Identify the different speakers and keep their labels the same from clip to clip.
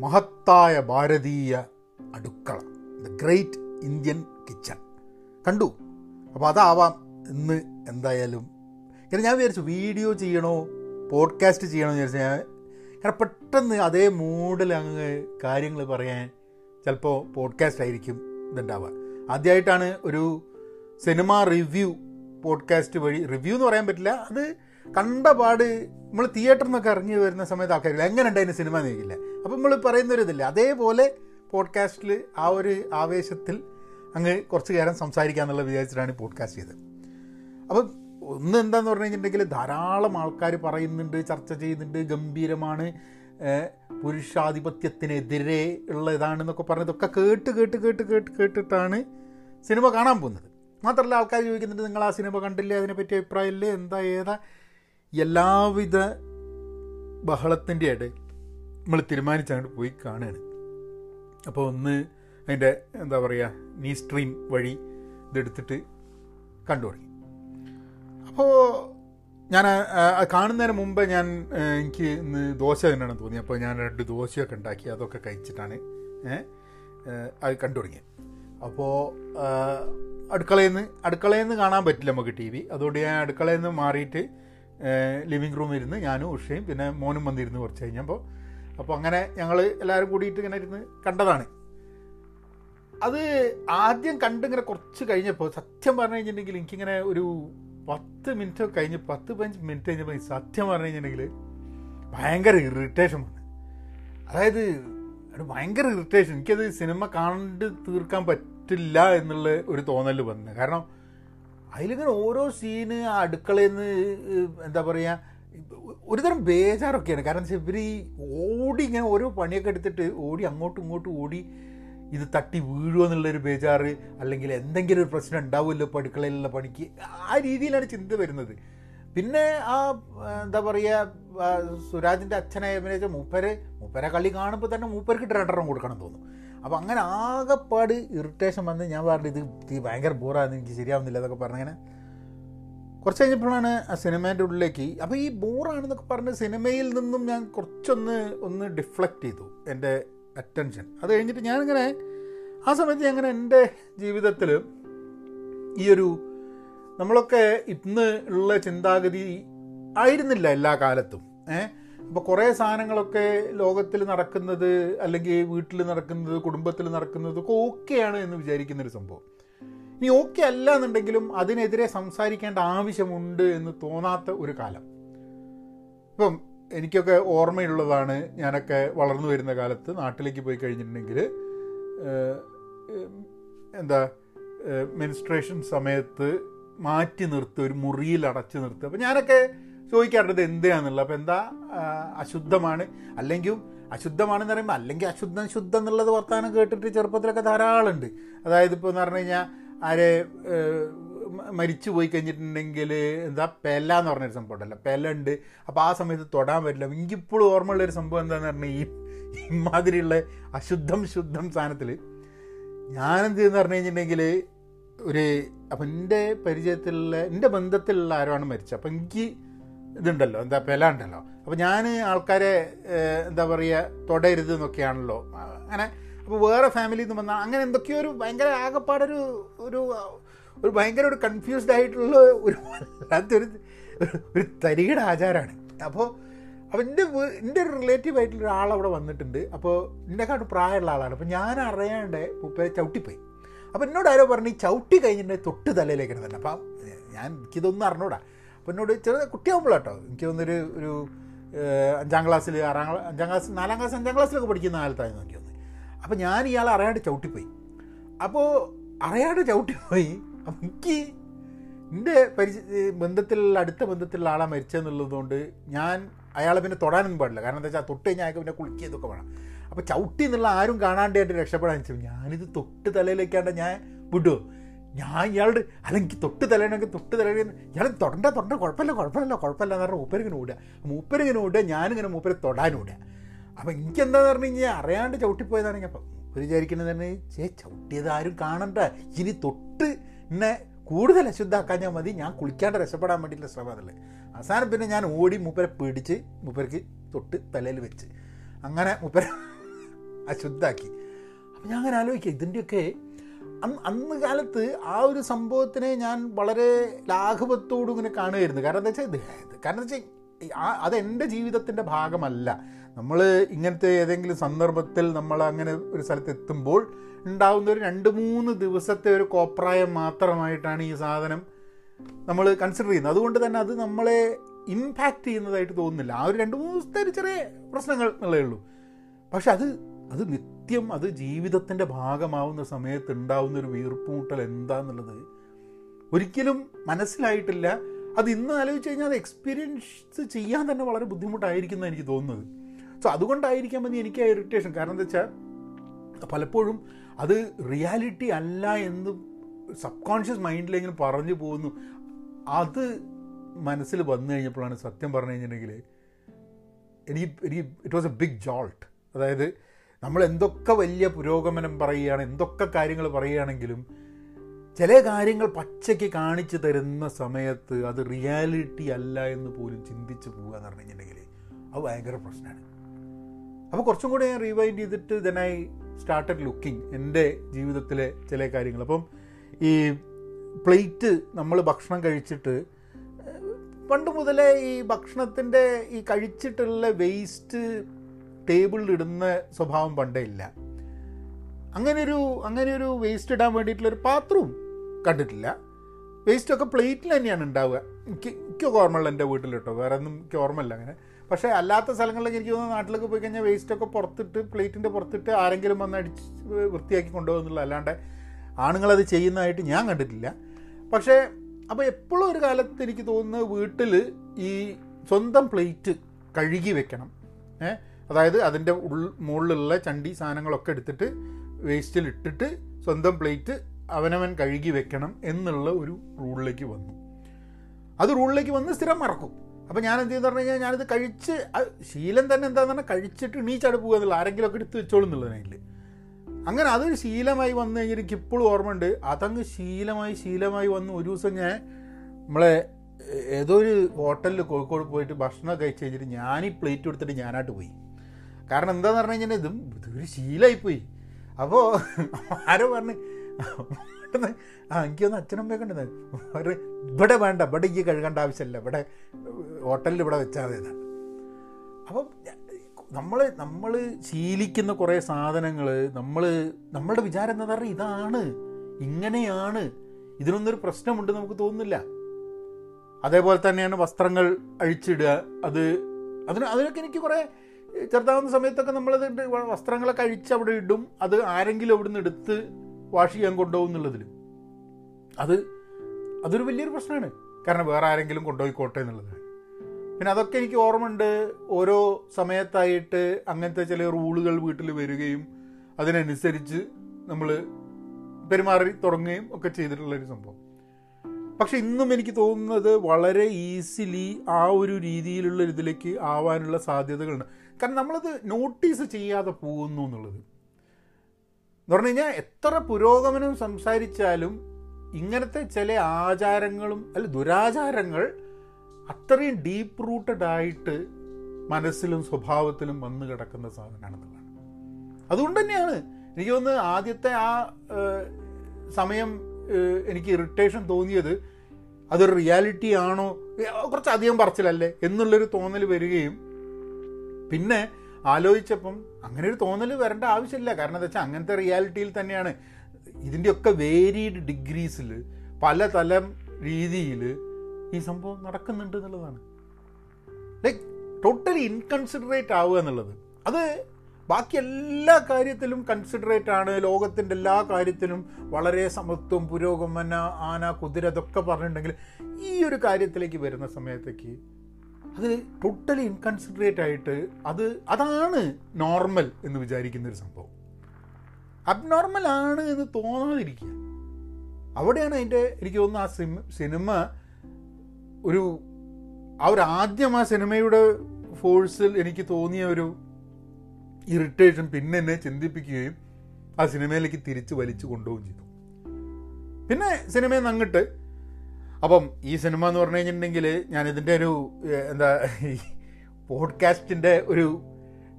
Speaker 1: മഹത്തായ ഭാരതീയ അടുക്കള. The great Indian kitchen കണ്ടു? അപ്പോൾ അതാവാം ഇന്ന് എന്തായാലും. കാരണം ഞാൻ വിചാരിച്ചു വീഡിയോ ചെയ്യണോ പോഡ്കാസ്റ്റ് ചെയ്യണോ എന്ന് വിചാരിച്ചു ഞാൻ. കാരണം പെട്ടെന്ന് അതേ മൂഡിൽ അങ്ങ് കാര്യങ്ങൾ പറയാൻ ചിലപ്പോൾ പോഡ്കാസ്റ്റ് ആയിരിക്കും ഇതുണ്ടാവുക. ആദ്യമായിട്ടാണ് ഒരു സിനിമ റിവ്യൂ പോഡ്കാസ്റ്റ് വഴി റിവ്യൂ എന്ന് പറയാൻ പറ്റില്ല. അത് കണ്ട പാട് നമ്മൾ തിയേറ്ററിൽ നിന്നൊക്കെ ഇറങ്ങി വരുന്ന സമയത്ത് ആൾക്കാരില്ല. എങ്ങനെ ഉണ്ടായിരുന്നു സിനിമ അപ്പം നമ്മൾ പറയുന്ന ഒരു ഇതില്ല അതേപോലെ പോഡ്കാസ്റ്റിൽ ആ ഒരു ആവേശത്തിൽ അങ്ങ് കുറച്ച് നേരം സംസാരിക്കുക എന്നുള്ള വിചാരിച്ചിട്ടാണ് പോഡ്കാസ്റ്റ് ചെയ്തത്. അപ്പം ഒന്ന് എന്താന്ന് പറഞ്ഞു കഴിഞ്ഞിട്ടുണ്ടെങ്കിൽ ധാരാളം ആൾക്കാർ പറയുന്നുണ്ട് ചർച്ച ചെയ്യുന്നുണ്ട് ഗംഭീരമാണ് പുരുഷാധിപത്യത്തിനെതിരെ ഉള്ള ഇതാണെന്നൊക്കെ പറഞ്ഞതൊക്കെ കേട്ട് കേട്ട് കേട്ട് കേട്ട് കേട്ടിട്ടാണ് സിനിമ കാണാൻ പോകുന്നത്. മാത്രമല്ല ആൾക്കാർ ചോദിക്കുന്നുണ്ട് നിങ്ങൾ ആ സിനിമ കണ്ടില്ലേ? അതിനെപ്പറ്റി അഭിപ്രായമില്ലേ? എന്താ ഏതാ? എല്ലാവിധ ബഹളത്തിന്റെ ഇടയിൽ നമ്മൾ തീരുമാനിച്ചങ്ങോട്ട് പോയി കാണുകയാണ് അപ്പോൾ ഒന്ന് അതിന്റെ എന്താ പറയുക നീ സ്ട്രീം വഴി ഇതെടുത്തിട്ട് കണ്ടു തുടങ്ങി. അപ്പോൾ ഞാൻ കാണുന്നതിന് മുമ്പ് ഞാൻ എനിക്ക് ഇന്ന് ദോശ തന്നെയാണ് തോന്നി. അപ്പോൾ ഞാൻ രണ്ട് ദോശയൊക്കെ ഉണ്ടാക്കി അതൊക്കെ കഴിച്ചിട്ടാണ് അത് കണ്ടു തുടങ്ങിയത് അപ്പോൾ അടുക്കളയിൽ നിന്ന് അടുക്കളയിൽ നിന്ന് കാണാൻ പറ്റില്ല നമുക്ക് ടി വി. അതുകൊണ്ട് ഞാൻ അടുക്കളയിൽ നിന്ന് മാറിയിട്ട് ലിവിങ് റൂമിൽ ഇരുന്ന് ഞാനും ഉഷയും പിന്നെ മോനും വന്നിരുന്ന് കുറച്ച് കഴിഞ്ഞപ്പോൾ അപ്പോൾ അങ്ങനെ ഞങ്ങൾ എല്ലാവരും കൂടിയിട്ട് ഇങ്ങനെ ഇരുന്ന് കണ്ടതാണ്. അത് ആദ്യം കണ്ടിങ്ങനെ കുറച്ച് കഴിഞ്ഞപ്പോൾ സത്യം പറഞ്ഞു കഴിഞ്ഞിട്ടുണ്ടെങ്കിൽ എനിക്കിങ്ങനെ ഒരു പത്ത് മിനിറ്റ് കഴിഞ്ഞ് പത്ത് പതിനഞ്ച് മിനിറ്റ് കഴിഞ്ഞപ്പോൾ സത്യം പറഞ്ഞു കഴിഞ്ഞിട്ടുണ്ടെങ്കിൽ ഭയങ്കര ഇറിറ്റേഷൻ വന്നു. അതായത് ഭയങ്കര ഇറിറ്റേഷൻ എനിക്കത് സിനിമ കണ്ട് തീർക്കാൻ പറ്റില്ല എന്നുള്ള ഒരു തോന്നൽ വന്നു. കാരണം അതിലിങ്ങനെ ഓരോ സീന് അടുക്കളയിൽ നിന്ന് എന്താ പറയുക ഒരുതരം ബേജാറൊക്കെയാണ്. കാരണം വെച്ചാൽ ഇവർ ഈ ഓടി ഇങ്ങനെ ഓരോ പണിയൊക്കെ എടുത്തിട്ട് ഓടി അങ്ങോട്ടും ഇങ്ങോട്ടും ഓടി ഇത് തട്ടി വീഴുമോ എന്നുള്ളൊരു ബേജാറ് അല്ലെങ്കിൽ എന്തെങ്കിലും ഒരു പ്രശ്നം ഉണ്ടാവുമല്ലോ ഇപ്പോൾ അടുക്കളയിലുള്ള പണിക്ക് ആ രീതിയിലാണ് ചിന്ത വരുന്നത്. പിന്നെ ആ എന്താ പറയുക സുരാജിന്റെ അച്ഛനായ അഭിനയിച്ച മൂപ്പര് മൂപ്പരെ കളി കാണുമ്പോൾ തന്നെ മൂപ്പർക്ക് രണ്ടെണ്ണം കൊടുക്കണം തോന്നും. അപ്പോൾ അങ്ങനെ ആകെപ്പാട് ഇറിറ്റേഷൻ വന്ന് ഞാൻ പറഞ്ഞു ഇത് ഇത് ഭയങ്കര ബോറാണ് എനിക്ക് ശരിയാവുന്നില്ല എന്നൊക്കെ പറഞ്ഞങ്ങനെ കുറച്ച് കഴിഞ്ഞപ്പോഴാണ് ആ സിനിമേന്റെ ഉള്ളിലേക്ക് അപ്പോൾ ഈ ബോറാണെന്നൊക്കെ പറഞ്ഞ് സിനിമയിൽ നിന്നും ഞാൻ കുറച്ചൊന്ന് ഒന്ന് ഡിഫ്ലക്റ്റ് ചെയ്തു എന്റെ അറ്റൻഷൻ അത് കഴിഞ്ഞിട്ട് ഞാനിങ്ങനെ ആ സമയത്ത് ഞാൻ അങ്ങനെ എന്റെ ജീവിതത്തിൽ ഈ ഒരു നമ്മളൊക്കെ ഇന്ന് ഉള്ള ചിന്താഗതി ആയിരുന്നില്ല എല്ലാ കാലത്തും. ഏ? അപ്പോൾ കുറേ സാധനങ്ങളൊക്കെ ലോകത്തിൽ നടക്കുന്നത് അല്ലെങ്കിൽ വീട്ടിൽ നടക്കുന്നത് കുടുംബത്തിൽ നടക്കുന്നത് ഒക്കെ ഓക്കെയാണ് എന്ന് വിചാരിക്കുന്നൊരു സംഭവം. ഇനി ഓക്കെ അല്ല എന്നുണ്ടെങ്കിലും അതിനെതിരെ സംസാരിക്കേണ്ട ആവശ്യമുണ്ട് എന്ന് തോന്നാത്ത ഒരു കാലം. ഇപ്പം എനിക്കൊക്കെ ഓർമ്മയുള്ളതാണ് ഞാനൊക്കെ വളർന്നു വരുന്ന കാലത്ത് നാട്ടിലേക്ക് പോയി കഴിഞ്ഞിട്ടുണ്ടെങ്കിൽ എന്താ മെൻസ്ട്രേഷൻ സമയത്ത് മാറ്റി നിർത്തുക ഒരു മുറിയിൽ അടച്ചു നിർത്തുക അപ്പം ഞാനൊക്കെ ചോദിക്കാറുണ്ട് എന്തിനാണെന്നുള്ളത് അപ്പം എന്താ അശുദ്ധമാണ്? അല്ലെങ്കിൽ അശുദ്ധമാണെന്ന് പറയുമ്പോൾ അല്ലെങ്കിൽ അശുദ്ധം ശുദ്ധം എന്നുള്ളത് വർത്തമാനം കേട്ടിട്ട് ചെറുപ്പത്തിലൊക്കെ ധാരാളമുണ്ട്. അതായത് ഇപ്പോൾ എന്ന് പറഞ്ഞു കഴിഞ്ഞാൽ ആരെ മരിച്ചു പോയി കഴിഞ്ഞിട്ടുണ്ടെങ്കിൽ എന്താ പെല എന്ന് പറഞ്ഞൊരു സംഭവം ഉണ്ടല്ലോ. പെല ഉണ്ട്. അപ്പോൾ ആ സമയത്ത് തൊടാൻ പറ്റില്ല. എനിക്കിപ്പോഴും ഓർമ്മയുള്ളൊരു സംഭവം എന്താണെന്ന് പറഞ്ഞാൽ ഈ ഇമാതിരിയുള്ള അശുദ്ധം ശുദ്ധം സാധനത്തിൽ ഞാനെന്ത് ചെയ്യുന്ന പറഞ്ഞു കഴിഞ്ഞിട്ടുണ്ടെങ്കിൽ ഒരു അപ്പം എന്റെ പരിചയത്തിലുള്ള എന്റെ ബന്ധത്തിലുള്ള ആരാണ് മരിച്ചത്. അപ്പം എനിക്ക് ഇതുണ്ടല്ലോ എന്താ പെല ഉണ്ടല്ലോ. അപ്പോൾ ഞാൻ ആൾക്കാരെ എന്താ പറയുക തൊടരുത് എന്നൊക്കെയാണല്ലോ. അങ്ങനെ അപ്പോൾ വേറെ ഫാമിലിയിൽ നിന്ന് വന്നാൽ അങ്ങനെ എന്തൊക്കെയോ ഒരു ഭയങ്കര ആകപ്പാടൊരു ഒരു ഒരു ഭയങ്കര ഒരു കൺഫ്യൂസ്ഡ് ആയിട്ടുള്ള ഒരു വല്ലാത്തൊരു ഒരു- തരികയുടെ ആചാരമാണ് അപ്പോൾ അപ്പോൾ എന്റെ എന്റെ ഒരു റിലേറ്റീവ് ആയിട്ടുള്ള ഒരാൾ അവിടെ വന്നിട്ടുണ്ട്. അപ്പോൾ എന്നെക്കാട്ട് പ്രായമുള്ള ആളാണ്. അപ്പോൾ ഞാൻ അറിയാണ്ട് ഉപ്പേ ചവിട്ടിപ്പോയി. അപ്പോൾ എന്നോട് ആരോ പറഞ്ഞു ഈ ചവിട്ടി കഴിഞ്ഞിട്ടുണ്ടെങ്കിൽ തൊട്ട് തലയിലേക്കാണ് തന്നെ അപ്പം ഞാൻ എനിക്കിതൊന്നും അറിഞ്ഞൂടാ. അപ്പോൾ എന്നോട് ചെറിയ കുട്ടിയാകുമ്പോഴാട്ടോ എനിക്ക് തോന്നുന്നൊരു ഒരു അഞ്ചാം ക്ലാസ്സിൽ ആറാം അഞ്ചാം ക്ലാസ് നാലാം ക്ലാസ് അഞ്ചാം ക്ലാസ്സിലൊക്കെ പഠിക്കുന്ന എനിക്ക് തോന്നുന്നത് അപ്പോൾ ഞാൻ ഇയാളെ അറിയാണ്ട് ചവിട്ടിപ്പോയി. അപ്പോൾ അറിയാണ്ട് ചവിട്ടിപ്പോയി. അപ്പം എനിക്ക് എന്റെ പരിചയ ബന്ധത്തിലുള്ള അടുത്ത ബന്ധത്തിലുള്ള ആളാണ് മരിച്ചതെന്നുള്ളതുകൊണ്ട് ഞാൻ അയാളെ പിന്നെ തൊടാനൊന്നും പാടില്ല. കാരണം എന്താ വെച്ചാൽ തൊട്ട് കഴിഞ്ഞാൽ അയാൾക്ക് പിന്നെ കുളിക്കുകയൊക്കെ വേണം. അപ്പോൾ ചവിട്ടി എന്നുള്ള ആരും കാണാണ്ടായിട്ട് രക്ഷപ്പെടാൻ വെച്ചു. ഞാനിത് തൊട്ട് തലയിലേക്കാണ്ട് ഞാൻ വിടുമോ ഞാൻ ഇയാളുടെ അല്ല എനിക്ക് തൊട്ട് തലേണെങ്കിൽ തൊട്ട് തലയിൽ ഇയാൾ തൊടണ്ട തൊടണ്ട കുഴപ്പമില്ല കുഴപ്പമില്ല കുഴപ്പമില്ല എന്ന് പറഞ്ഞാൽ മൂപ്പരിങ്ങനെ ഓടുക. മൂപ്പരിങ്ങനെ ഓടുക ഞാനിങ്ങനെ മൂപ്പരെ അപ്പം എനിക്കെന്താന്ന് പറഞ്ഞു കഴിഞ്ഞാൽ അറിയാണ്ട് ചവിട്ടിപ്പോയതാണെങ്കിൽ അപ്പം ഒരു വിചാരിക്കുന്നത് തന്നെ ചേ ചവിട്ടിയത് ആരും കാണണ്ട. ഇനി തൊട്ട് എന്നെ കൂടുതൽ അശുദ്ധാക്കാഞ്ഞാൽ മതി. ഞാൻ കുളിക്കാണ്ട് രക്ഷപ്പെടാൻ വേണ്ടിയിട്ടുള്ള ശ്രമം അതല്ലേ അവസാനം പിന്നെ ഞാൻ ഓടി മൂപ്പരെ പിടിച്ച് മൂപ്പർക്ക് തൊട്ട് തലയിൽ വെച്ച്. അങ്ങനെ മൂപ്പര അശുദ്ധാക്കി. അപ്പം ഞാൻ അങ്ങനെ ആലോചിക്കുക ഇതിന്റെയൊക്കെ അന്ന് അന്ന് കാലത്ത് ആ ഒരു സംഭവത്തിനെ ഞാൻ വളരെ ലാഘവത്തോടും ഇങ്ങനെ കാണുമായിരുന്നു കാരണം എന്താ വെച്ചാൽ ഇത് കാരണം എന്താ വെച്ചാൽ അതെന്റെ ജീവിതത്തിന്റെ ഭാഗമല്ല. നമ്മൾ ഇങ്ങനത്തെ ഏതെങ്കിലും സന്ദർഭത്തിൽ നമ്മൾ അങ്ങനെ ഒരു സ്ഥലത്ത് എത്തുമ്പോൾ ഉണ്ടാകുന്ന ഒരു രണ്ട് മൂന്ന് ദിവസത്തെ ഒരു കോപ്രായം മാത്രമായിട്ടാണ് ഈ സാധനം നമ്മൾ കൺസിഡർ ചെയ്യുന്നത്. അതുകൊണ്ട് തന്നെ അത് നമ്മളെ ഇമ്പാക്റ്റ് ചെയ്യുന്നതായിട്ട് തോന്നുന്നില്ല. ആ ഒരു രണ്ട് മൂന്ന് ദിവസത്തെ ഒരു ചെറിയ പ്രശ്നങ്ങൾ എന്നുള്ളേ ഉള്ളൂ. പക്ഷെ അത് അത് നിത്യം അത് ജീവിതത്തിന്റെ ഭാഗമാവുന്ന സമയത്ത് ഉണ്ടാവുന്ന ഒരു വീർപ്പുമുട്ടൽ എന്താന്നുള്ളത് ഒരിക്കലും മനസ്സിലായിട്ടില്ല. അത് ഇന്ന് ആലോചിച്ച് കഴിഞ്ഞാൽ അത് എക്സ്പീരിയൻസ് ചെയ്യാൻ തന്നെ വളരെ ബുദ്ധിമുട്ടായിരിക്കും എനിക്ക് തോന്നുന്നത്. സോ അതുകൊണ്ടായിരിക്കാം മതി എനിക്ക് ഇറിറ്റേഷൻ കാരണം എന്താ വെച്ചാൽ പലപ്പോഴും അത് റിയാലിറ്റി അല്ല എന്ന് സബ് കോൺഷ്യസ് മൈൻഡിലെങ്കിലും പറഞ്ഞു പോകുന്നു. അത് മനസ്സിൽ വന്നു കഴിഞ്ഞപ്പോഴാണ് സത്യം പറഞ്ഞു കഴിഞ്ഞിട്ടുണ്ടെങ്കിൽ എനിക്ക് എനിക്ക് it was a big jolt അതായത് നമ്മൾ എന്തൊക്കെ വലിയ പുരോഗമനം പറയുകയാണ് എന്തൊക്കെ കാര്യങ്ങൾ പറയുകയാണെങ്കിലും ചില കാര്യങ്ങൾ പച്ചയ്ക്ക് കാണിച്ചു തരുന്ന സമയത്ത് അത് റിയാലിറ്റി അല്ല എന്ന് പോലും ചിന്തിച്ചു പോകുക എന്ന് പറഞ്ഞു കഴിഞ്ഞിട്ടുണ്ടെങ്കിൽ അത് ഭയങ്കര പ്രശ്നമാണ്. അപ്പോൾ കുറച്ചും കൂടെ ഞാൻ റീവൈൻഡ് ചെയ്തിട്ട് ദെൻ ഐ സ്റ്റാർട്ടഡ് ലുക്കിംഗ് എന്റെ ജീവിതത്തിലെ ചില കാര്യങ്ങൾ. അപ്പം ഈ പ്ലേറ്റ് നമ്മൾ ഭക്ഷണം കഴിച്ചിട്ട് പണ്ട് മുതലേ ഈ ഭക്ഷണത്തിന്റെ ഈ കഴിച്ചിട്ടുള്ള വേസ്റ്റ് ടേബിളിൽ ഇടുന്ന സ്വഭാവം പണ്ടേ ഇല്ല. അങ്ങനെയൊരു അങ്ങനെയൊരു വേസ്റ്റ് ഇടാൻ വേണ്ടിയിട്ടുള്ളൊരു പാത്രവും കണ്ടിട്ടില്ല. വേസ്റ്റൊക്കെ പ്ലേറ്റിൽ തന്നെയാണ് ഉണ്ടാവുക. എനിക്ക് എനിക്ക് ഓർമ്മയുള്ള എന്റെ വീട്ടിൽ കേട്ടോ വേറെ ഒന്നും എനിക്ക് ഓർമ്മയില്ല അങ്ങനെ. പക്ഷേ അല്ലാത്ത സ്ഥലങ്ങളിലേക്ക് എനിക്ക് തോന്നുന്നു നാട്ടിലൊക്കെ പോയി കഴിഞ്ഞാൽ വേസ്റ്റൊക്കെ പുറത്തിട്ട് പ്ലേറ്റിന്റെ പുറത്തിട്ട് ആരെങ്കിലും വന്ന് അടിച്ച് വൃത്തിയാക്കി കൊണ്ടുപോകുന്നുള്ള. അല്ലാണ്ട് ആണുങ്ങളത് ചെയ്യുന്നതായിട്ട് ഞാൻ കണ്ടിട്ടില്ല. പക്ഷേ അപ്പോൾ എപ്പോഴും ഒരു കാലത്ത് എനിക്ക് തോന്നുന്നത് വീട്ടിൽ ഈ സ്വന്തം പ്ലേറ്റ് കഴുകി വെക്കണം. ഏ? അതായത് അതിന്റെ ഉൾ മുകളിലുള്ള ചണ്ടി സാധനങ്ങളൊക്കെ എടുത്തിട്ട് വേസ്റ്റിൽ ഇട്ടിട്ട് സ്വന്തം പ്ലേറ്റ് അവനവൻ കഴുകി വെക്കണം എന്നുള്ള ഒരു റൂളിലേക്ക് വന്നു. അത് റൂളിലേക്ക് വന്ന് സ്ഥിരം മറക്കും. അപ്പോൾ ഞാൻ എന്ത് ചെയ്യുന്ന പറഞ്ഞു കഴിഞ്ഞാൽ ഞാനിത് കഴിച്ച് ശീലം തന്നെ എന്താന്ന് പറഞ്ഞാൽ കഴിച്ചിട്ട് എണീച്ചാട് പോകുക എന്നുള്ള ആരെങ്കിലുമൊക്കെ എടുത്ത് വെച്ചോളും എന്നുള്ളതിൽ അങ്ങനെ അതൊരു ശീലമായി വന്നു കഴിഞ്ഞാൽ എനിക്ക് ഇപ്പോഴും ഓർമ്മയുണ്ട്. അതങ്ങ് ശീലമായി ശീലമായി വന്ന് ഒരു ദിവസം ഞാൻ നമ്മളെ ഏതോ ഒരു ഹോട്ടലിൽ കോഴിക്കോട് പോയിട്ട് ഭക്ഷണം കഴിച്ച് കഴിഞ്ഞിട്ട് ഞാൻ ഈ പ്ലേറ്റ് കൊടുത്തിട്ട് ഞാനായിട്ട് പോയി. കാരണം എന്താന്ന് പറഞ്ഞു കഴിഞ്ഞാൽ ഇതും ഇതൊരു ശീലമായിപ്പോയി അപ്പോൾ ആരോ പറഞ്ഞ് ആ എനിക്ക് ഒന്ന് അച്ഛനമ്മയൊക്കെ ഉണ്ടെന്ന് ഒരു ഇവിടെ വേണ്ട ഇവിടെ ഈ കഴുകേണ്ട ആവശ്യമില്ല. ഇവിടെ ഹോട്ടലിൽ ഇവിടെ വെച്ചാൽ മതി എന്നാണ് അപ്പം നമ്മൾ നമ്മൾ ശീലിക്കുന്ന കുറേ സാധനങ്ങൾ നമ്മൾ നമ്മളുടെ വിചാരം എന്താ പറയുക? ഇതാണ്. ഇങ്ങനെയാണ്. ഇതിനൊന്നൊരു പ്രശ്നമുണ്ട് നമുക്ക് തോന്നുന്നില്ല. അതേപോലെ തന്നെയാണ് വസ്ത്രങ്ങൾ അഴിച്ചിടുക. അത് അതിന് അതിനൊക്കെ എനിക്ക് കുറേ ചെറുതാവുന്ന സമയത്തൊക്കെ നമ്മളത് വസ്ത്രങ്ങളൊക്കെ അഴിച്ച് അവിടെ ഇടും. അത് ആരെങ്കിലും അവിടെ നിന്ന് എടുത്ത് വാഷ് ചെയ്യാൻ കൊണ്ടുപോകും എന്നുള്ളതിൽ അത് അതൊരു വലിയൊരു പ്രശ്നമാണ്. കാരണം വേറെ ആരെങ്കിലും കൊണ്ടുപോയിക്കോട്ടെ എന്നുള്ളത് പിന്നെ അതൊക്കെ എനിക്ക് ഓർമ്മയുണ്ട്. ഓരോ സമയത്തായിട്ട് അങ്ങനത്തെ ചില റൂളുകൾ വീട്ടിൽ വരികയും അതിനനുസരിച്ച് നമ്മൾ പെരുമാറി തുടങ്ങുകയും ഒക്കെ ചെയ്തിട്ടുള്ളൊരു സംഭവം. പക്ഷെ ഇന്നും എനിക്ക് തോന്നുന്നത് വളരെ ഈസിലി ആ ഒരു രീതിയിലുള്ള ഇതിലേക്ക് ആവാനുള്ള സാധ്യതകളുണ്ട്. കാരണം നമ്മളത് നോട്ടീസ് ചെയ്യാതെ പോകുന്നു എന്നുള്ളത്. പറഞ്ഞു കഴിഞ്ഞാൽ എത്ര പുരോഗമനം സംസാരിച്ചാലും ഇങ്ങനത്തെ ചില ആചാരങ്ങളും അല്ല ദുരാചാരങ്ങൾ അത്രയും ഡീപ്പ് റൂട്ടഡ് ആയിട്ട് മനസ്സിലും സ്വഭാവത്തിലും വന്നു കിടക്കുന്ന സാധനമാണെന്നുള്ളതാണ് അതുകൊണ്ട് തന്നെയാണ് എനിക്ക് തോന്നുന്നത് ആദ്യത്തെ ആ സമയം എനിക്ക് ഇറിറ്റേഷൻ തോന്നിയത് അതൊരു റിയാലിറ്റി ആണോ? കുറച്ചധികം പറച്ചിലല്ലേ? എന്നുള്ളൊരു തോന്നൽ വരികയും പിന്നെ ആലോചിച്ചപ്പം അങ്ങനെ ഒരു തോന്നൽ വരേണ്ട ആവശ്യമില്ല. കാരണം എന്താ വെച്ചാൽ അങ്ങനത്തെ റിയാലിറ്റിയിൽ തന്നെയാണ്. ഇതിന്റെയൊക്കെ വേരീഡ് ഡിഗ്രീസിൽ പല തലം രീതിയിൽ ഈ സംഭവം നടക്കുന്നുണ്ട് എന്നുള്ളതാണ്. ലൈക്ക് ടോട്ടലി ഇൻകൺസിഡറേറ്റ് ആവുക എന്നുള്ളത്. അത് ബാക്കി എല്ലാ കാര്യത്തിലും കൺസിഡറേറ്റ് ആണ്. ലോകത്തിന്റെ എല്ലാ കാര്യത്തിലും വളരെ സമത്വം പുരോഗമന ആന കുതിര അതൊക്കെ പറഞ്ഞിട്ടുണ്ടെങ്കിൽ ഈ ഒരു കാര്യത്തിലേക്ക് വരുന്ന സമയത്തേക്ക് അത് ടോട്ടലി ഇൻകൺസിഡറേറ്റ് ആയിട്ട് അത് അതാണ് നോർമൽ എന്ന് വിചാരിക്കുന്ന ഒരു സംഭവം. അബ്നോർമൽ ആണ് എന്ന് തോന്നാതിരിക്കുക. അവിടെയാണ് അതിന്റെ എനിക്ക് തോന്നുന്നു ആ സിം സിനിമ ഒരു ആ ഒരു ആദ്യം ആ സിനിമയുടെ ഫോഴ്സിൽ എനിക്ക് തോന്നിയ ഒരു ഇറിറ്റേഷൻ പിന്നെ എന്നെ ചിന്തിപ്പിക്കുകയും ആ സിനിമയിലേക്ക് തിരിച്ച് വലിച്ചു കൊണ്ടുപോവുകയും ചെയ്തു. പിന്നെ സിനിമയിൽ നിന്ന് അപ്പം ഈ സിനിമ എന്ന് പറഞ്ഞു കഴിഞ്ഞിട്ടുണ്ടെങ്കിൽ ഞാനിതിന്റെ ഒരു എന്താ പോഡ്കാസ്റ്റിന്റെ ഒരു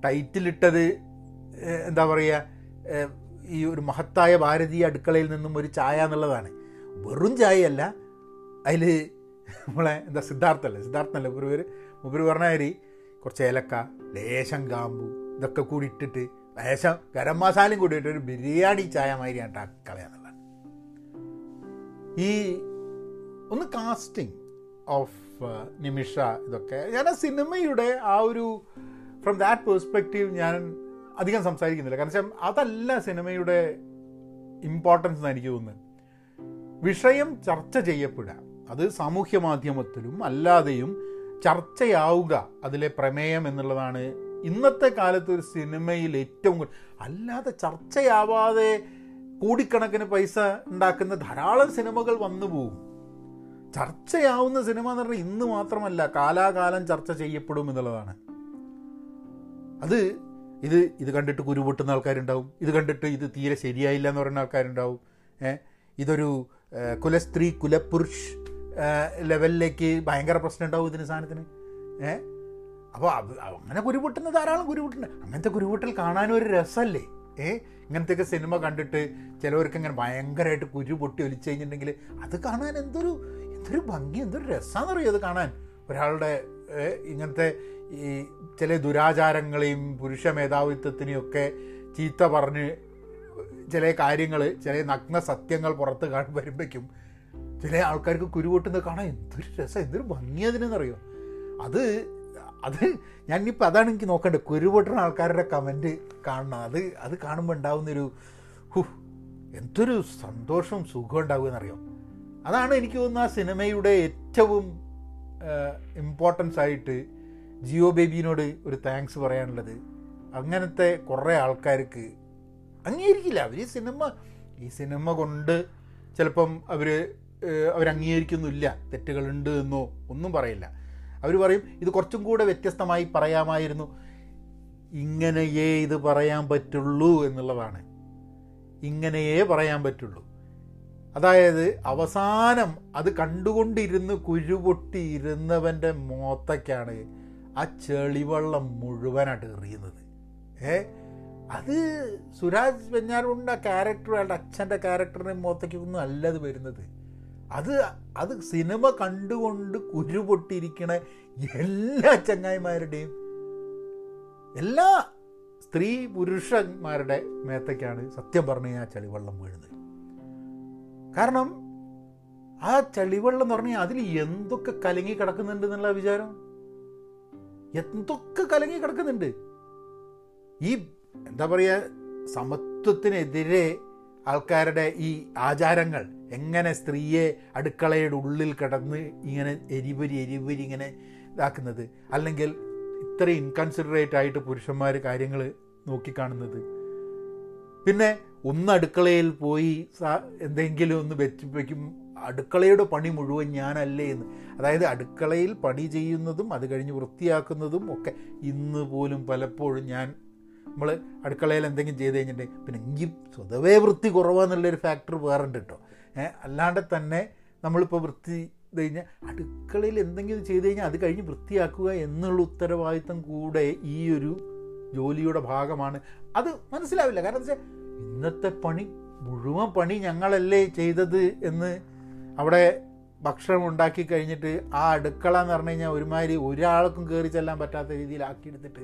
Speaker 1: ടൈറ്റിലിട്ടത് എന്താ പറയുക ഈ ഒരു മഹത്തായ ഭാരതീയ അടുക്കളയിൽ നിന്നും ഒരു ചായ എന്നുള്ളതാണ്. വെറും ചായയല്ല അതിൽ നമ്മളെ എന്താ സിദ്ധാർത്ഥല്ലേ സിദ്ധാർത്ഥല്ലേ ഒരു പേര്? മുപ്പര് പറഞ്ഞ കുറച്ച് ഏലക്ക ലേശം കാമ്പു ഇതൊക്കെ കൂടി ഇട്ടിട്ട് ലേശം ഗരം മസാലയും കൂടി ഇട്ട് ഒരു ബിരിയാണി ചായ മാതിരിയാണ് കളയാന്നുള്ളത് ഈ ഒന്ന് കാസ്റ്റിംഗ് ഓഫ് നിമിഷ ഇതൊക്കെ. ഞാൻ ആ സിനിമയുടെ ആ ഒരു ഫ്രം ദാറ്റ് പേഴ്സ്പെക്റ്റീവ് ഞാൻ അധികം സംസാരിക്കുന്നില്ല. കാരണം വെച്ചാൽ അതല്ല സിനിമയുടെ ഇമ്പോർട്ടൻസ് എന്ന് എനിക്ക് തോന്നുന്നത്. വിഷയം ചർച്ച ചെയ്യപ്പെടുക. അത് സാമൂഹ്യ മാധ്യമത്തിലും അല്ലാതെയും ചർച്ചയാവുക. അതിലെ പ്രമേയം എന്നുള്ളതാണ് ഇന്നത്തെ കാലത്ത് ഒരു സിനിമയിൽ ഏറ്റവും അല്ലാതെ ചർച്ചയാവാതെ കോടിക്കണക്കിന് പൈസ ഉണ്ടാക്കുന്ന ധാരാളം സിനിമകൾ വന്നു പോകും. ചർച്ചയാവുന്ന സിനിമ എന്ന് പറഞ്ഞാൽ ഇന്ന് മാത്രമല്ല കാലാകാലം ചർച്ച ചെയ്യപ്പെടും എന്നുള്ളതാണ്. അത് ഇത് ഇത് കണ്ടിട്ട് കുരുപൊട്ടുന്ന ആൾക്കാരുണ്ടാവും ഇത് കണ്ടിട്ട് ഇത് തീരെ ശരിയായില്ല എന്ന് പറയുന്ന ആൾക്കാരുണ്ടാവും ഇതൊരു കുലസ്ത്രീ കുലപുരുഷ് ലെവലിലേക്ക് ഭയങ്കര പ്രശ്നം ഉണ്ടാവും ഇതിന് സാധനത്തിന് ഏഹ് അപ്പോൾ അത് അങ്ങനെ കുരുപൊട്ടുന്ന ധാരാളം കുരുപൊട്ടുണ്ട് അങ്ങനത്തെ കുരുപൊട്ടൽ കാണാനും ഒരു രസമല്ലേ ഏ? ഇങ്ങനത്തെയൊക്കെ സിനിമ കണ്ടിട്ട് ചിലവർക്ക് ഇങ്ങനെ ഭയങ്കരമായിട്ട് കുരു പൊട്ടി ഒലിച്ചു കഴിഞ്ഞിട്ടുണ്ടെങ്കിൽ അത് കാണാൻ എന്തൊരു എന്തൊരു ഭംഗി എന്തൊരു രസമാണെന്നറിയോ അത് കാണാൻ? ഒരാളുടെ ഇങ്ങനത്തെ ഈ ചില ദുരാചാരങ്ങളെയും പുരുഷ മേധാവിത്വത്തിനെയും ഒക്കെ ചീത്ത പറഞ്ഞ് ചില കാര്യങ്ങൾ ചില നഗ്ന സത്യങ്ങൾ പുറത്ത് കാണാൻ വരുമ്പോഴേക്കും ചില ആൾക്കാർക്ക് കുരുപൊട്ടുന്നത് കാണാൻ എന്തൊരു രസം എന്തൊരു ഭംഗി അതിനെന്നറിയോ? അത് അത് ഞാനിപ്പോൾ അതാണ് എനിക്ക് നോക്കേണ്ടത്. കുരുപൊട്ടുന്ന ആൾക്കാരുടെ കമന്റ് കാണണം. അത് അത് കാണുമ്പോൾ ഉണ്ടാവുന്നൊരു ഹു എന്തൊരു സന്തോഷവും സുഖവും ഉണ്ടാവുമെന്നറിയോ? അതാണ് എനിക്ക് തോന്നുന്നത് ആ സിനിമയുടെ ഏറ്റവും ഇമ്പോർട്ടൻസ് ആയിട്ട് ജിയോ ബേബിനോട് ഒരു താങ്ക്സ് പറയാനുള്ളത്. അങ്ങനത്തെ കുറേ ആൾക്കാർക്ക് അംഗീകരിക്കില്ല. അവർ ഈ സിനിമ ഈ സിനിമ കൊണ്ട് ചിലപ്പം അവർ അംഗീകരിക്കുന്നില്ല തെറ്റുകളുണ്ട് എന്നോ ഒന്നും പറയില്ല. അവർ പറയും ഇത് കുറച്ചും കൂടെ വ്യത്യസ്തമായി പറയാമായിരുന്നു. ഇങ്ങനെയേ ഇത് പറയാൻ പറ്റുള്ളൂ എന്നുള്ളതാണ്. ഇങ്ങനെയേ പറയാൻ പറ്റുള്ളൂ. അതായത് അവസാനം അത് കണ്ടുകൊണ്ടിരുന്ന് കുരുപൊട്ടിയിരുന്നവന്റെ മോത്തക്കാണ് ആ ചെളിവെള്ളം മുഴുവനായിട്ട് എറിയുന്നത്. ഏ? അത് സുരാജ് വെഞ്ഞാറുണ്ട് ആ ക്യാരക്ടർ അയാളുടെ അച്ഛന്റെ ക്യാരക്ടറിന്റെ മുഖത്തേക്കൊന്നും അല്ല അത് വരുന്നത്. അത് അത് സിനിമ കണ്ടുകൊണ്ട് കുരുപൊട്ടിയിരിക്കണ എല്ലാ ചങ്ങായിമാരുടെയും എല്ലാ സ്ത്രീ പുരുഷന്മാരുടെ മേത്തക്കാണ് സത്യം പറഞ്ഞു കഴിഞ്ഞാൽ ചളിവെള്ളം വീഴുന്നത്. കാരണം ആ ചളിവെള്ളം എന്ന് പറഞ്ഞാൽ അതിൽ എന്തൊക്കെ കലങ്ങി കിടക്കുന്നുണ്ട് എന്നുള്ള വിചാരം? എന്തൊക്കെ കലങ്ങി കിടക്കുന്നുണ്ട്? ഈ എന്താ പറയുക സമത്വത്തിനെതിരെ ആൾക്കാരുടെ ഈ ആചാരങ്ങൾ എങ്ങനെ സ്ത്രീയെ അടുക്കളയുടെ ഉള്ളിൽ കിടന്ന് ഇങ്ങനെ എരിവരി എരിവരി ഇങ്ങനെ ഇതാക്കുന്നത് അല്ലെങ്കിൽ ഇത്ര ഇൻകൺസിഡറേറ്റ് ആയിട്ട് പുരുഷന്മാർ കാര്യങ്ങൾ നോക്കിക്കാണുന്നത്. പിന്നെ ഒന്ന് അടുക്കളയിൽ പോയി എന്തെങ്കിലും ഒന്ന് വെച്ചിപ്പിക്കും അടുക്കളയുടെ പണി മുഴുവൻ ഞാനല്ലേ എന്ന്. അതായത് അടുക്കളയിൽ പണി ചെയ്യുന്നതും അത് കഴിഞ്ഞ് വൃത്തിയാക്കുന്നതും ഒക്കെ ഇന്ന് പോലും പലപ്പോഴും ഞാൻ നമ്മൾ അടുക്കളയിൽ എന്തെങ്കിലും ചെയ്ത് കഴിഞ്ഞിട്ടുണ്ടെങ്കിൽ പിന്നെ എങ്കിൽ സ്വതവേ വൃത്തി കുറവാന്നുള്ളൊരു ഫാക്ടർ വേറെ ഉണ്ട് കേട്ടോ ഏഹ് അല്ലാണ്ട് തന്നെ നമ്മളിപ്പോൾ വൃത്തി ഇത് കഴിഞ്ഞാൽ അടുക്കളയിൽ എന്തെങ്കിലും ചെയ്ത് കഴിഞ്ഞാൽ അത് കഴിഞ്ഞ് വൃത്തിയാക്കുക എന്നുള്ള ഉത്തരവാദിത്തം കൂടെ ഈ ഒരു ജോലിയുടെ ഭാഗമാണ്. അത് മനസ്സിലാവില്ല. കാരണം എന്താ വെച്ചാൽ ഇന്നത്തെ പണി മുഴുവൻ പണി ഞങ്ങളല്ലേ ചെയ്തത് എന്ന് അവിടെ ഭക്ഷണം ഉണ്ടാക്കി കഴിഞ്ഞിട്ട് ആ അടുക്കള എന്ന് പറഞ്ഞു കഴിഞ്ഞാൽ ഒരുമാതിരി ഒരാൾക്കും കയറി ചെല്ലാൻ പറ്റാത്ത രീതിയിലാക്കിയെടുത്തിട്ട്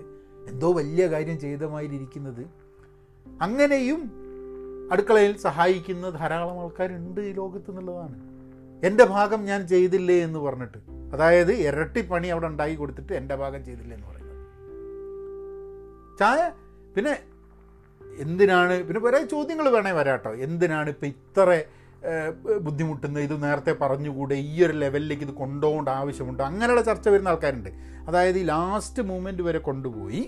Speaker 1: എന്തോ വലിയ കാര്യം ചെയ്ത മാതിരി ഇരിക്കുന്നത്. അങ്ങനെയും അടുക്കളയിൽ സഹായിക്കുന്ന ധാരാളം ആൾക്കാരുണ്ട് ഈ ലോകത്ത് എന്നുള്ളതാണ്. എന്റെ ഭാഗം ഞാൻ ചെയ്തില്ലേ എന്ന് പറഞ്ഞിട്ട് അതായത് ഇരട്ടി പണി അവിടെ ഉണ്ടാക്കി കൊടുത്തിട്ട് എന്റെ ഭാഗം ചെയ്തില്ലേ എന്ന് പറയുന്നത്. ചായ പിന്നെ എന്തിനാണ് പിന്നെ കുറേ ചോദ്യങ്ങൾ വേണേ വരാട്ടോ. എന്തിനാണ് ഇപ്പം ഇത്ര ബുദ്ധിമുട്ടുന്നത്? ഇത് നേരത്തെ പറഞ്ഞുകൂടെ? ഈ ഒരു ലെവലിലേക്ക് ഇത് കൊണ്ടുപോകേണ്ട ആവശ്യമുണ്ട്? അങ്ങനെയുള്ള ചർച്ച വരുന്ന ആൾക്കാരുണ്ട്. അതായത് ഈ ലാസ്റ്റ് മൂമെന്റ് വരെ കൊണ്ടുപോയി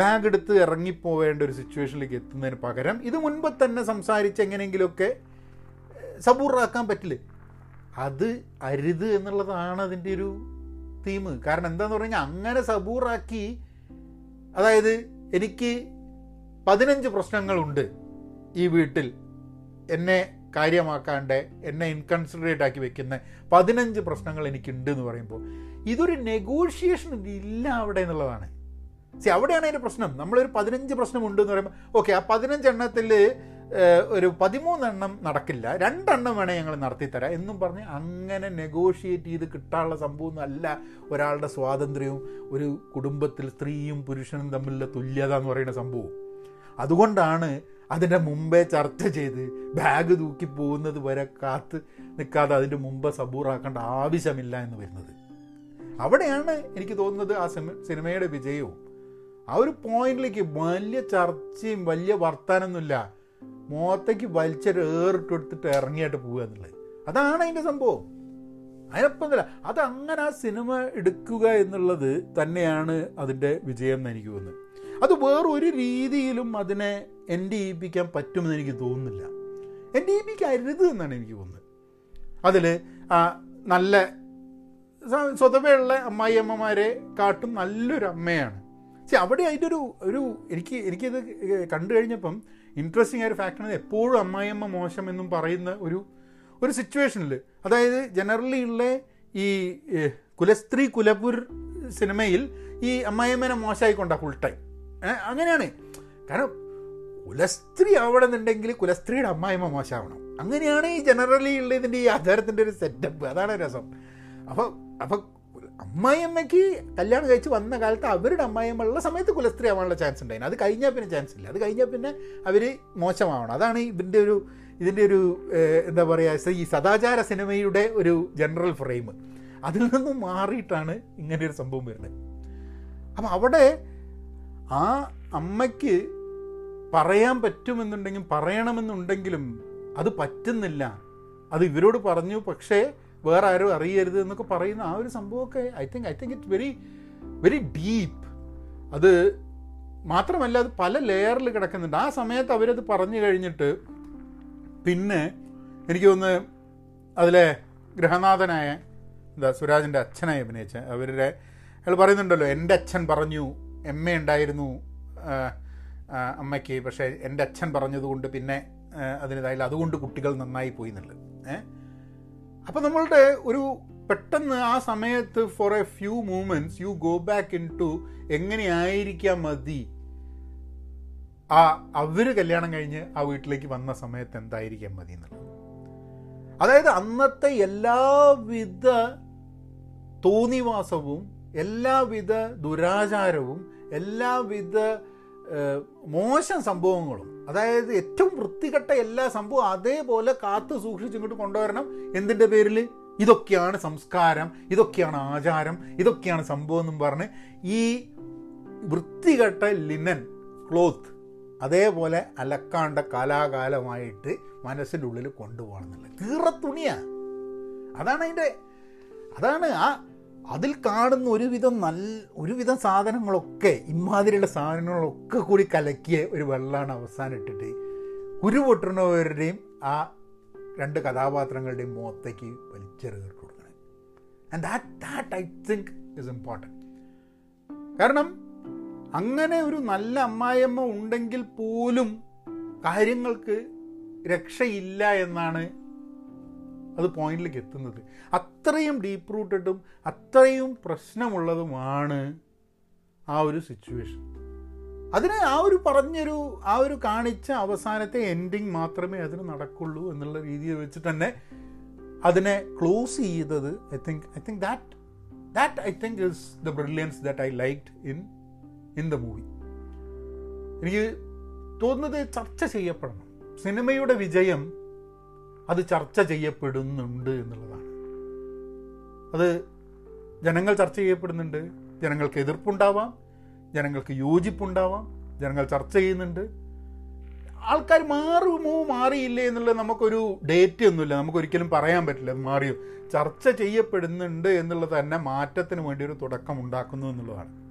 Speaker 1: ബാഗ് എടുത്ത് ഇറങ്ങിപ്പോവേണ്ട ഒരു സിറ്റുവേഷനിലേക്ക് എത്തുന്നതിന് പകരം ഇത് മുൻപ് തന്നെ സംസാരിച്ച് എങ്ങനെയെങ്കിലുമൊക്കെ സബൂറാക്കാൻ പറ്റില്ല? അത് അരുത് എന്നുള്ളതാണ് അതിന്റെ ഒരു തീം കാരണം എന്താന്ന് പറഞ്ഞു കഴിഞ്ഞാൽ അങ്ങനെ സബൂറാക്കി അതായത് എനിക്ക് പതിനഞ്ച് പ്രശ്നങ്ങളുണ്ട് ഈ വീട്ടിൽ എന്നെ കാര്യമാക്കാണ്ട് എന്നെ ഇൻകൺസിഡറേറ്റ് ആക്കി വെക്കുന്ന പതിനഞ്ച് പ്രശ്നങ്ങൾ എനിക്കുണ്ട് എന്ന് പറയുമ്പോൾ ഇതൊരു നെഗോഷിയേഷൻ ഇല്ല അവിടെ എന്നുള്ളതാണ്. സി അവിടെയാണ് അതിന്റെ പ്രശ്നം. നമ്മളൊരു പതിനഞ്ച് പ്രശ്നമുണ്ട് എന്ന് പറയുമ്പോൾ ഓക്കെ ആ പതിനഞ്ച് എണ്ണത്തിൽ ഒരു പതിമൂന്നെണ്ണം നടക്കില്ല. രണ്ടെണ്ണം വേണേൽ ഞങ്ങൾ നടത്തിത്തരാം. എന്നും പറഞ്ഞ് അങ്ങനെ നെഗോഷിയേറ്റ് ചെയ്ത് കിട്ടാനുള്ള സംഭവം അല്ല ഒരാളുടെ സ്വാതന്ത്ര്യവും ഒരു കുടുംബത്തിൽ സ്ത്രീയും പുരുഷനും തമ്മിലുള്ള തുല്യത എന്ന് പറയുന്ന സംഭവം. അതുകൊണ്ടാണ് അതിന്റെ മുമ്പേ ചർച്ച ചെയ്ത് ബാഗ് തൂക്കി പോകുന്നത് വരെ കാത്ത് നിൽക്കാതെ അതിന്റെ മുമ്പ് സബൂറാക്കേണ്ട ആവശ്യമില്ല എന്ന് വരുന്നത്. അവിടെയാണ് എനിക്ക് തോന്നുന്നത് ആ സിനിമയുടെ വിജയവും. ആ ഒരു പോയിന്റിലേക്ക് വലിയ ചർച്ചയും വലിയ വർത്താനൊന്നുമില്ല. മോത്തേക്ക് വലിച്ചൊരു ഏറിട്ട് എടുത്തിട്ട് ഇറങ്ങിയായിട്ട് പോവുക എന്നുള്ളത്. അതാണ് അതിന്റെ സംഭവം. അതിനൊപ്പം ഒന്നുമില്ല അത് അങ്ങനെ ആ സിനിമ എടുക്കുക എന്നുള്ളത് തന്നെയാണ് അതിന്റെ വിജയം എന്ന് എനിക്ക് തോന്നുന്നത്. അത് വേറൊരു രീതിയിലും അതിനെ എന്റെ ഈപ്പിക്കാൻ പറ്റുമെന്ന് എനിക്ക് തോന്നുന്നില്ല. എന്റെ ഈപ്പിക്കരുത് എന്നാണ് എനിക്ക് തോന്നുന്നത്. അതിൽ നല്ല സ്വതവേയുള്ള അമ്മായിയമ്മമാരെ കാട്ടും നല്ലൊരു അമ്മയാണ്. പക്ഷെ അവിടെ അതിന്റെ ഒരു ഒരു എനിക്ക് എനിക്കിത് കണ്ടു കഴിഞ്ഞപ്പം ഇൻട്രസ്റ്റിംഗ് ആയ ഒരു ഫാക്ടറാണ് എപ്പോഴും അമ്മായിയമ്മ മോശം എന്നും പറയുന്ന ഒരു ഒരു സിറ്റുവേഷനിൽ അതായത് ജനറലി ഉള്ള ഈ കുലസ്ത്രീ കുലപുർ സിനിമയിൽ ഈ അമ്മായിയമ്മനെ മോശമായിക്കൊണ്ടാണ് ഫുൾ ടൈം അങ്ങനെയാണ്. കാരണം കുലസ്ത്രീ ആവണമെന്നുണ്ടെങ്കിൽ കുലസ്ത്രീയുടെ അമ്മായിമ്മ മോശമാവണം. അങ്ങനെയാണ് ഈ ജനറലി ഉള്ള ഇതിന്റെ ഈ ആധാരത്തിന്റെ ഒരു സെറ്റപ്പ് അതാണ് രസം. അപ്പോൾ അപ്പോൾ അമ്മായിയമ്മയ്ക്ക് കല്യാണം കഴിച്ച് വന്ന കാലത്ത് അവരുടെ അമ്മായിയമ്മ ഉള്ള സമയത്ത് കുലസ്ത്രീ ആവാനുള്ള ചാൻസ് ഉണ്ടായിരുന്നു അത് കഴിഞ്ഞാൽ പിന്നെ ചാൻസ് ഇല്ല. അത് കഴിഞ്ഞാൽ പിന്നെ അവർ മോശമാവണം. അതാണ് ഇതിന്റെ ഒരു ഇതിന്റെ ഒരു എന്താ പറയുക ഈ സദാചാര സിനിമയുടെ ഒരു ജനറൽ ഫ്രെയിം അതിൽ നിന്നും മാറിയിട്ടാണ് ഇങ്ങനെ ഒരു സംഭവം വരുന്നത്. അപ്പം അവിടെ ആ അമ്മയ്ക്ക് പറയാൻ പറ്റുമെന്നുണ്ടെങ്കിലും പറയണമെന്നുണ്ടെങ്കിലും അത് പറ്റുന്നില്ല. അത് ഇവരോട് പറഞ്ഞു. പക്ഷേ വേറെ ആരും അറിയരുത് എന്നൊക്കെ പറയുന്ന ആ ഒരു സംഭവമൊക്കെ I think I think it's very very deep അത് മാത്രമല്ല അത് പല ലെയറിൽ കിടക്കുന്നുണ്ട്. ആ സമയത്ത് അവരത് പറഞ്ഞു കഴിഞ്ഞിട്ട് പിന്നെ എനിക്ക് തോന്നുന്നു അതിലെ ഗൃഹനാഥനായ എന്താ സുരാജിന്റെ അച്ഛനായി അഭിനയിച്ച അവരുടെ അയാൾ പറയുന്നുണ്ടല്ലോ എന്റെ അച്ഛൻ പറഞ്ഞു എം എ ഉണ്ടായിരുന്നു അമ്മയ്ക്ക്. പക്ഷേ എന്റെ അച്ഛൻ പറഞ്ഞതുകൊണ്ട് പിന്നെ അതിനിതായില്ല അതുകൊണ്ട് കുട്ടികൾ നന്നായി പോയി എന്നുള്ളത്. ഏഹ് അപ്പം നമ്മളുടെ ഒരു പെട്ടെന്ന് ആ സമയത്ത് for a few moments you go back in to എങ്ങനെയായിരിക്കാം മതി? ആ അവർ കല്യാണം കഴിഞ്ഞ് ആ വീട്ടിലേക്ക് വന്ന സമയത്ത് എന്തായിരിക്കാം മതി എന്നുള്ളത്. അതായത് അന്നത്തെ എല്ലാവിധ തോന്നിവാസവും എല്ലാവിധ ദുരാചാരവും എല്ലാവിധ മോശം സംഭവങ്ങളും അതായത് ഏറ്റവും വൃത്തികെട്ട എല്ലാ സംഭവവും അതേപോലെ കാത്തു സൂക്ഷിച്ച് ഇങ്ങോട്ട് കൊണ്ടുവരണം. എന്തിന്റെ പേരിൽ ഇതൊക്കെയാണ് സംസ്കാരം ഇതൊക്കെയാണ് ആചാരം ഇതൊക്കെയാണ് സംഭവം എന്നും പറഞ്ഞ് ഈ വൃത്തികെട്ട ലിനൻ ക്ലോത്ത് അതേപോലെ അലക്കാണ്ട കാലാകാലമായിട്ട് മനസ്സിന്റെ ഉള്ളിൽ കൊണ്ടുപോകണം എന്നുള്ളത്. തീറ തുണിയാണ് അതാണ് അതിന്റെ അതാണ് ആ അതിൽ കാണുന്ന ഒരുവിധം നല്ല ഒരുവിധം സാധനങ്ങളൊക്കെ ഇമാതിരിയുള്ള സാധനങ്ങളൊക്കെ കൂടി കലക്കിയ ഒരു വെള്ളമാണ് അവസാനം ഇട്ടിട്ട്. ഉരുപൊട്ടുന്നവരുടെയും ആ രണ്ട് കഥാപാത്രങ്ങളുടെയും മുഖത്തേക്ക് വലിച്ചെറിയിട്ട് കൊടുക്കണം. And that that I think is important കാരണം അങ്ങനെ ഒരു നല്ല അമ്മായിയമ്മ ഉണ്ടെങ്കിൽ പോലും കാര്യങ്ങൾക്ക് രക്ഷയില്ല എന്നാണ് അത് പോയിന്റിലേക്ക് എത്തുന്നത്. അത്രയും ഡീപ്പ് റൂട്ടഡും അത്രയും പ്രശ്നമുള്ളതുമാണ് ആ ഒരു സിറ്റുവേഷൻ അതിന് ആ ഒരു പറഞ്ഞൊരു ആ ഒരു കാണിച്ച അവസാനത്തെ എൻഡിങ് മാത്രമേ അതിന് നടക്കുള്ളൂ എന്നുള്ള രീതിയിൽ വെച്ചിട്ട് തന്നെ അതിനെ ക്ലോസ് ചെയ്തത് I think I think that that I think is the brilliance that I liked in in the movie എനിക്ക് തോന്നുന്നത് ചർച്ച ചെയ്യപ്പെടണം. സിനിമയുടെ വിജയം അത് ചർച്ച ചെയ്യപ്പെടുന്നുണ്ട് എന്നുള്ളതാണ്. അത് ജനങ്ങൾ ചർച്ച ചെയ്യപ്പെടുന്നുണ്ട്. ജനങ്ങൾക്ക് എതിർപ്പുണ്ടാവാം. ജനങ്ങൾക്ക് യോജിപ്പുണ്ടാവാം. ജനങ്ങൾ ചർച്ച ചെയ്യുന്നുണ്ട്. ആൾക്കാർ മാറുമോ മാറിയില്ലേ എന്നുള്ളത് നമുക്കൊരു ഡേറ്റ് ഒന്നുമില്ല. നമുക്കൊരിക്കലും പറയാൻ പറ്റില്ല. അത് മാറിയോ. ചർച്ച ചെയ്യപ്പെടുന്നുണ്ട് എന്നുള്ളത് തന്നെ മാറ്റത്തിന് വേണ്ടി ഒരു തുടക്കം ഉണ്ടാക്കുന്നു എന്നുള്ളതാണ്.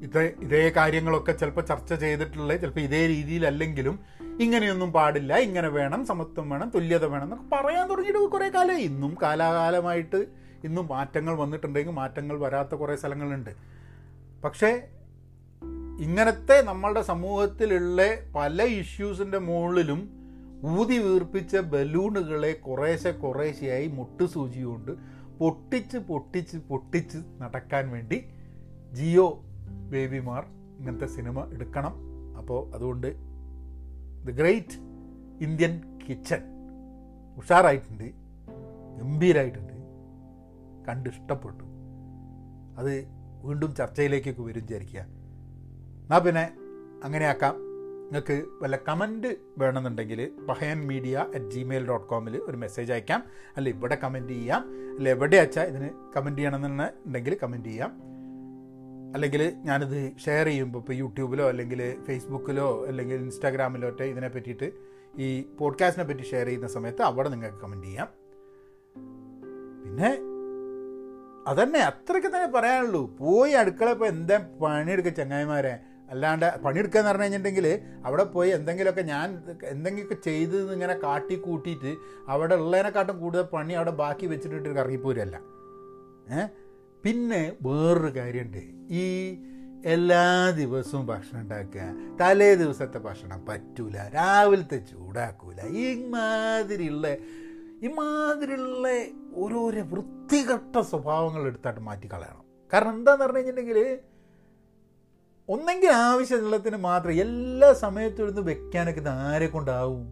Speaker 1: ഇതേ ഇതേ കാര്യങ്ങളൊക്കെ ചിലപ്പോൾ ചർച്ച ചെയ്തിട്ടുള്ള ചിലപ്പോൾ ഇതേ രീതിയിലല്ലെങ്കിലും ഇങ്ങനെയൊന്നും പാടില്ല ഇങ്ങനെ വേണം സമത്വം വേണം തുല്യത വേണം എന്നൊക്കെ പറയാൻ തുടങ്ങിയിട്ട് കുറേ കാലം ഇന്നും കാലാകാലമായിട്ട് ഇന്നും മാറ്റങ്ങൾ വന്നിട്ടുണ്ടെങ്കിൽ മാറ്റങ്ങൾ വരാത്ത കുറേ സ്ഥലങ്ങളുണ്ട്. പക്ഷേ ഇങ്ങനത്തെ നമ്മളുടെ സമൂഹത്തിലുള്ള പല ഇഷ്യൂസിന്റെ മുകളിലും ഊതി വീർപ്പിച്ച ബലൂണുകളെ കുറേശ്ശെ കുറേശ്ശെയായി മുട്ടുസൂചി കൊണ്ട് പൊട്ടിച്ച് പൊട്ടിച്ച് പൊട്ടിച്ച് നടക്കാൻ വേണ്ടി ജിയോ ബേബിമാർ ഇങ്ങനത്തെ സിനിമ എടുക്കണം. അപ്പോൾ അതുകൊണ്ട് ദ ഗ്രേറ്റ് ഇന്ത്യൻ കിച്ചൺ ഉഷാറായിട്ടുണ്ട് ഗംഭീരായിട്ടുണ്ട് കണ്ട് ഇഷ്ടപ്പെട്ടു. അത് വീണ്ടും ചർച്ചയിലേക്കൊക്കെ വരും വിചാരിക്കുക. എന്നാൽ പിന്നെ അങ്ങനെയാക്കാം. നിങ്ങൾക്ക് വല്ല കമന്റ് വേണമെന്നുണ്ടെങ്കിൽ Pahayan media at Gmail dot കോമിൽ ഒരു മെസ്സേജ് അയക്കാം. അല്ല ഇവിടെ കമന്റ് ചെയ്യാം. അല്ല എവിടെ അയച്ചാൽ ഇതിന് കമന്റ് ചെയ്യണമെന്നുണ്ടെങ്കിൽ കമന്റ് ചെയ്യാം. അല്ലെങ്കിൽ ഞാനിത് ഷെയർ ചെയ്യുമ്പോൾ ഇപ്പോൾ യൂട്യൂബിലോ അല്ലെങ്കിൽ ഫേസ്ബുക്കിലോ അല്ലെങ്കിൽ ഇൻസ്റ്റാഗ്രാമിലോ ഒക്കെ ഇതിനെ പറ്റിയിട്ട് ഈ പോഡ്കാസ്റ്റിനെ പറ്റി ഷെയർ ചെയ്യുന്ന സമയത്ത് അവിടെ നിങ്ങൾക്ക് കമന്റ് ചെയ്യാം. പിന്നെ അതന്നെ അത്രയ്ക്ക് തന്നെ പറയാനുള്ളൂ. പോയി അടുക്കള ഇപ്പോൾ എന്താ പണിയെടുക്കുക ചങ്ങായിമാരെ? അല്ലാണ്ട് പണിയെടുക്കുക എന്ന് പറഞ്ഞു കഴിഞ്ഞിട്ടുണ്ടെങ്കിൽ അവിടെ പോയി എന്തെങ്കിലുമൊക്കെ ഞാൻ എന്തെങ്കിലുമൊക്കെ ചെയ്ത് ഇങ്ങനെ കാട്ടി കൂട്ടിയിട്ട് അവിടെ ഉള്ളതിനെക്കാട്ടും കൂടുതൽ പണി അവിടെ ബാക്കി വെച്ചിട്ടിട്ട് കറങ്ങിപ്പോരല്ല ഏ? പിന്നെ വേറൊരു കാര്യമുണ്ട്. ഈ എല്ലാ ദിവസവും ഭക്ഷണം ഉണ്ടാക്കുക. തലേ ദിവസത്തെ ഭക്ഷണം പറ്റൂല. രാവിലത്തെ ചൂടാക്കൂല. ഇമാതിരിയുള്ള ഇമാതിരിയുള്ള ഓരോരോ വൃത്തികെട്ട സ്വഭാവങ്ങൾ എടുത്തായിട്ട് മാറ്റിക്കളയണം. കാരണം എന്താന്ന് പറഞ്ഞു കഴിഞ്ഞിട്ടുണ്ടെങ്കിൽ ഒന്നെങ്കിൽ ആവശ്യമുള്ളതിന് മാത്രം എല്ലാ സമയത്തും ഇരുന്ന് വെക്കാനൊക്കെ ഇത് ആരെ കൊണ്ടാവും?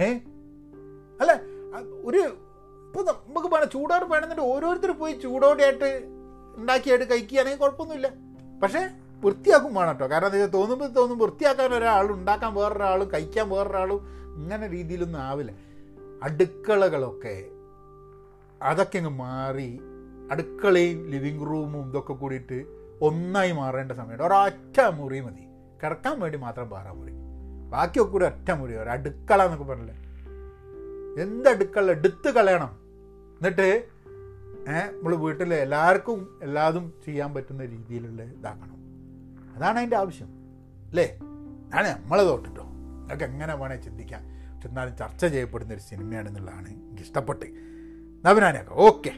Speaker 1: ഏ? അല്ല ഒരു ഇപ്പോൾ നമുക്ക് വേണം ചൂടോടെ വേണമെന്നുണ്ട് ഓരോരുത്തർ പോയി ചൂടോടെയായിട്ട് ഉണ്ടാക്കിയായിട്ട് കഴിക്കുകയാണെങ്കിൽ കുഴപ്പമൊന്നുമില്ല. പക്ഷേ വൃത്തിയാക്കും വേണം കേട്ടോ. കാരണം ഇത് തോന്നുമ്പോൾ തോന്നുമ്പോൾ വൃത്തിയാക്കാൻ ഒരാളും ഉണ്ടാക്കാൻ വേറൊരാളും കഴിക്കാൻ വേറൊരാളും ഇങ്ങനെ രീതിയിലൊന്നും ആവില്ല. അടുക്കളകളൊക്കെ അതൊക്കെ അങ്ങ് മാറി അടുക്കളയും ലിവിങ് റൂമും ഇതൊക്കെ കൂടിയിട്ട് ഒന്നായി മാറേണ്ട സമയമുണ്ട്. ഒരൊറ്റ മുറി മതി. കിടക്കാൻ വേണ്ടി മാത്രം വേറെ മുറി. ബാക്കിയൊക്കെ കൂടി ഒറ്റ മുറി. ഒരു അടുക്കള എന്നൊക്കെ പറഞ്ഞില്ലേ? എന്ത് അടുക്കള? എടുത്ത് കളയണം. എന്നിട്ട് നമ്മൾ വീട്ടിൽ എല്ലാവർക്കും എല്ലാതും ചെയ്യാൻ പറ്റുന്ന രീതിയിലുള്ള ഇതാക്കണം. അതാണ് അതിന്റെ ആവശ്യം അല്ലേ? അതാണ് നമ്മളെ തോട്ടിട്ടോ. നിങ്ങൾക്ക് എങ്ങനെ വേണേൽ ചിന്തിക്കാം. പക്ഷെ എന്നാലും ചർച്ച ചെയ്യപ്പെടുന്ന ഒരു സിനിമയാണെന്നുള്ളതാണ് എനിക്ക് ഇഷ്ടപ്പെട്ട് നവനാനൊക്കെ ഓക്കെ.